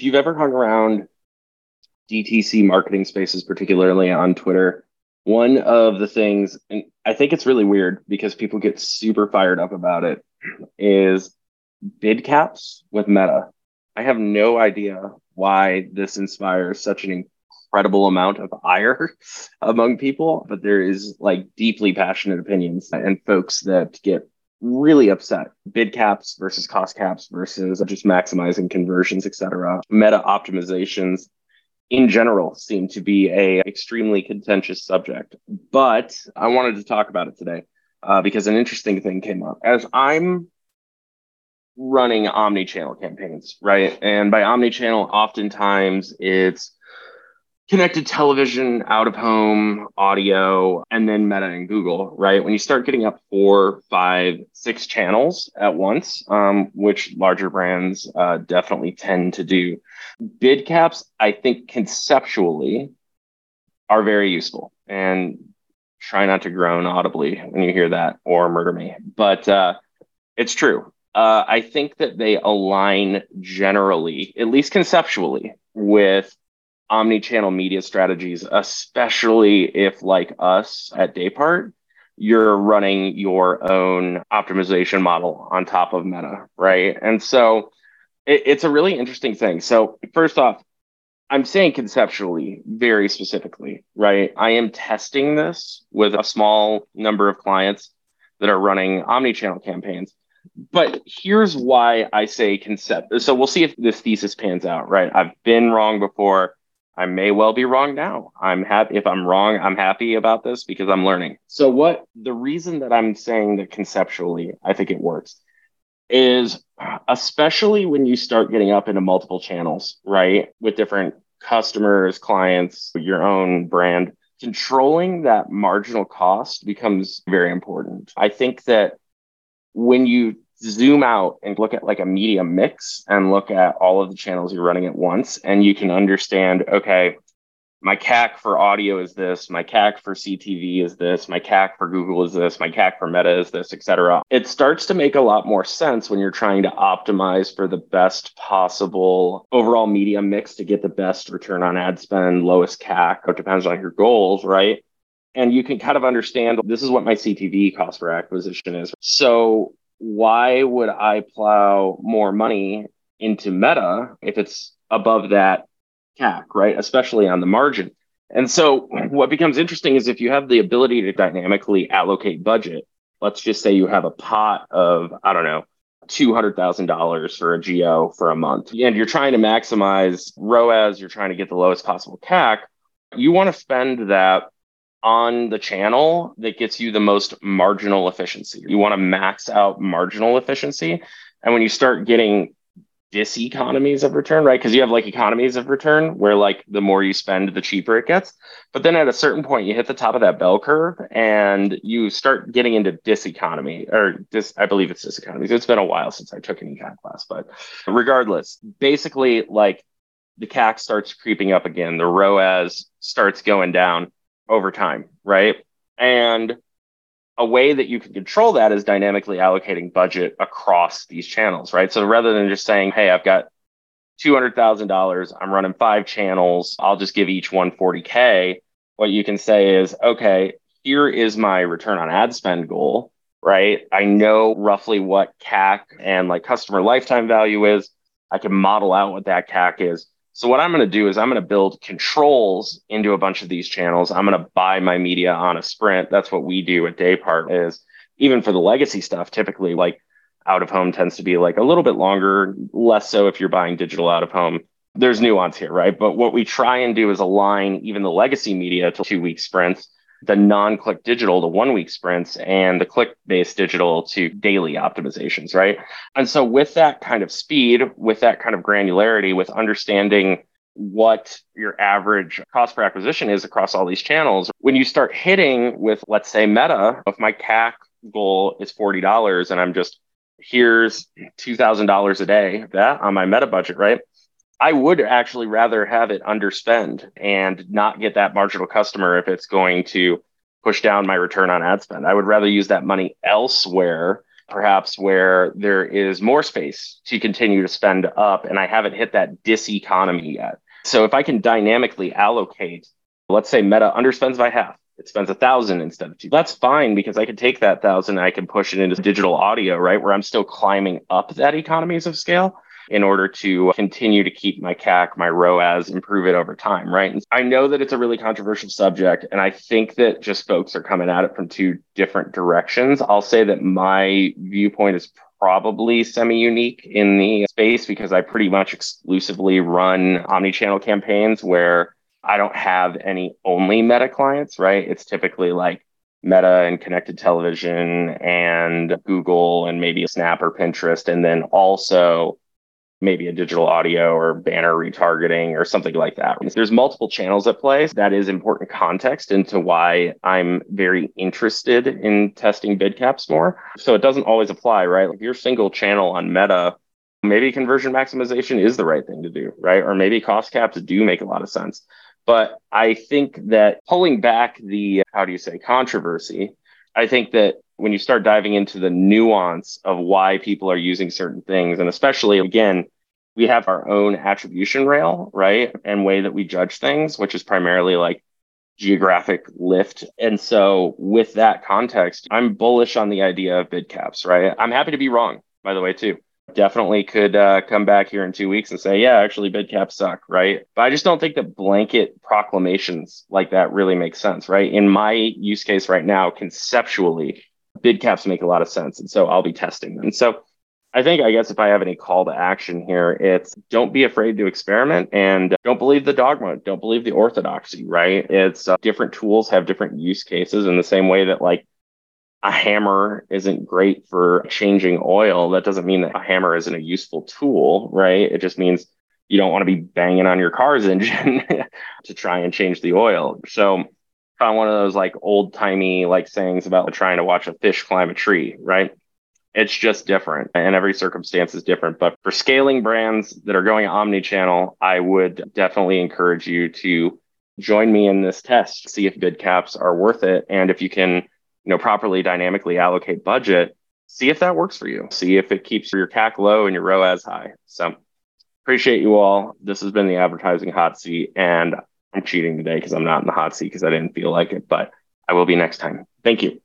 if you've ever hung around DTC marketing spaces, particularly on Twitter, one of the things, and I think it's really weird because people get super fired up about it, is bid caps with Meta. I have no idea why this inspires such an incredible amount of ire among people, but there is like deeply passionate opinions and folks that get really upset. Bid caps versus cost caps versus just maximizing conversions, etc. Meta optimizations in general seem to be a extremely contentious subject. But I wanted to talk about it today uh, because an interesting thing came up. As I'm running omni-channel campaigns, right? And by omni-channel, oftentimes it's connected television, out of home, audio, and then Meta and Google, right? When you start getting up four, five, six channels at once, um, which larger brands uh, definitely tend to do, bid caps, I think conceptually are very useful. And try not to groan audibly when you hear that or murder me. But uh, it's true. Uh, I think that they align generally, at least conceptually, with omni-channel media strategies, especially if like us at Daypart, you're running your own optimization model on top of Meta, right? And so it, it's a really interesting thing. So first off, I'm saying conceptually, very specifically, right? I am testing this with a small number of clients that are running omni-channel campaigns. But here's why I say concept. So we'll see if this thesis pans out, right? I've been wrong before. I may well be wrong now. I'm happy if I'm wrong, I'm happy about this because I'm learning. So what the reason that I'm saying that conceptually I think it works is especially when you start getting up into multiple channels, right? With different customers, clients, your own brand, controlling that marginal cost becomes very important. I think that when you zoom out and look at like a media mix and look at all of the channels you're running at once and you can understand okay my CAC for audio is this, my CAC for CTV is this, my CAC for Google is this, my CAC for Meta is this, etc. It starts to make a lot more sense when you're trying to optimize for the best possible overall media mix to get the best return on ad spend, lowest CAC. It depends on your goals, right? And you can kind of understand this is what my CTV cost per acquisition is. So why would I plow more money into Meta if it's above that CAC, right? Especially on the margin. And so what becomes interesting is if you have the ability to dynamically allocate budget, let's just say you have a pot of, I don't know, $200,000 for a geo for a month, and you're trying to maximize ROAS, you're trying to get the lowest possible CAC, you want to spend that on the channel that gets you the most marginal efficiency. You want to max out marginal efficiency. And when you start getting diseconomies of return, right? Because you have like economies of return where like the more you spend, the cheaper it gets. But then at a certain point, you hit the top of that bell curve and you start getting into diseconomy or dis, I believe it's diseconomies. It's been a while since I took an econ class, but regardless, basically like the CAC starts creeping up again, the ROAS starts going down over time, right? And a way that you can control that is dynamically allocating budget across these channels, right? So rather than just saying, hey, I've got $200,000, I'm running five channels, I'll just give each one 40K, what you can say is, okay, here is my return on ad spend goal, right? I know roughly what CAC and like customer lifetime value is. I can model out what that CAC is. So what I'm going to do is I'm going to build controls into a bunch of these channels. I'm going to buy my media on a sprint. That's what we do at Daypart is even for the legacy stuff, typically like out of home tends to be like a little bit longer, less so if you're buying digital out of home. There's nuance here, right? But what we try and do is align even the legacy media to two week sprints the non-click digital to one week sprints and the click based digital to daily optimizations, right? And so with that kind of speed, with that kind of granularity, with understanding what your average cost per acquisition is across all these channels, when you start hitting with, let's say, Meta, if my CAC goal is $40 and I'm just, here's $2,000 a day, that on my Meta budget, right? I would actually rather have it underspend and not get that marginal customer if it's going to push down my return on ad spend. I would rather use that money elsewhere perhaps where there is more space to continue to spend up and I haven't hit that diseconomy yet. So if I can dynamically allocate, let's say Meta underspends by half, it spends a thousand instead of two. That's fine because I can take that thousand and I can push it into digital audio, right? Where I'm still climbing up that economies of scale in order to continue to keep my CAC, my ROAS, improve it over time, right? And I know that it's a really controversial subject, and I think that just folks are coming at it from two different directions. I'll say that my viewpoint is probably semi unique in the space because I pretty much exclusively run omni-channel campaigns where I don't have any only meta clients, right? It's typically like Meta and connected television and Google and maybe Snap or Pinterest. And then also maybe a digital audio or banner retargeting or something like that. There's multiple channels at play. That is important context into why I'm very interested in testing bid caps more. So it doesn't always apply, right? If you're single channel on Meta, maybe conversion maximization is the right thing to do, right? Or maybe cost caps do make a lot of sense. But I think that pulling back the, how do you say, controversy, I think that when you start diving into the nuance of why people are using certain things, and especially again, we have our own attribution rail, right? And way that we judge things, which is primarily like geographic lift. And so, with that context, I'm bullish on the idea of bid caps, right? I'm happy to be wrong, by the way, too definitely could uh, come back here in two weeks and say, yeah, actually, bid caps suck, right? But I just don't think that blanket proclamations like that really make sense, right? In my use case right now, conceptually, bid caps make a lot of sense. And so I'll be testing them. So I think, I guess, if I have any call to action here, it's don't be afraid to experiment and don't believe the dogma, don't believe the orthodoxy, right? It's uh, different tools have different use cases in the same way that, like, a hammer isn't great for changing oil, that doesn't mean that a hammer isn't a useful tool, right? It just means you don't want to be banging on your car's engine to try and change the oil. So of one of those like old timey like sayings about trying to watch a fish climb a tree, right? It's just different and every circumstance is different. But for scaling brands that are going omni channel, I would definitely encourage you to join me in this test, see if bid caps are worth it. And if you can you know, properly dynamically allocate budget, see if that works for you. See if it keeps your CAC low and your ROAS high. So appreciate you all. This has been the advertising hot seat and I'm cheating today because I'm not in the hot seat because I didn't feel like it, but I will be next time. Thank you.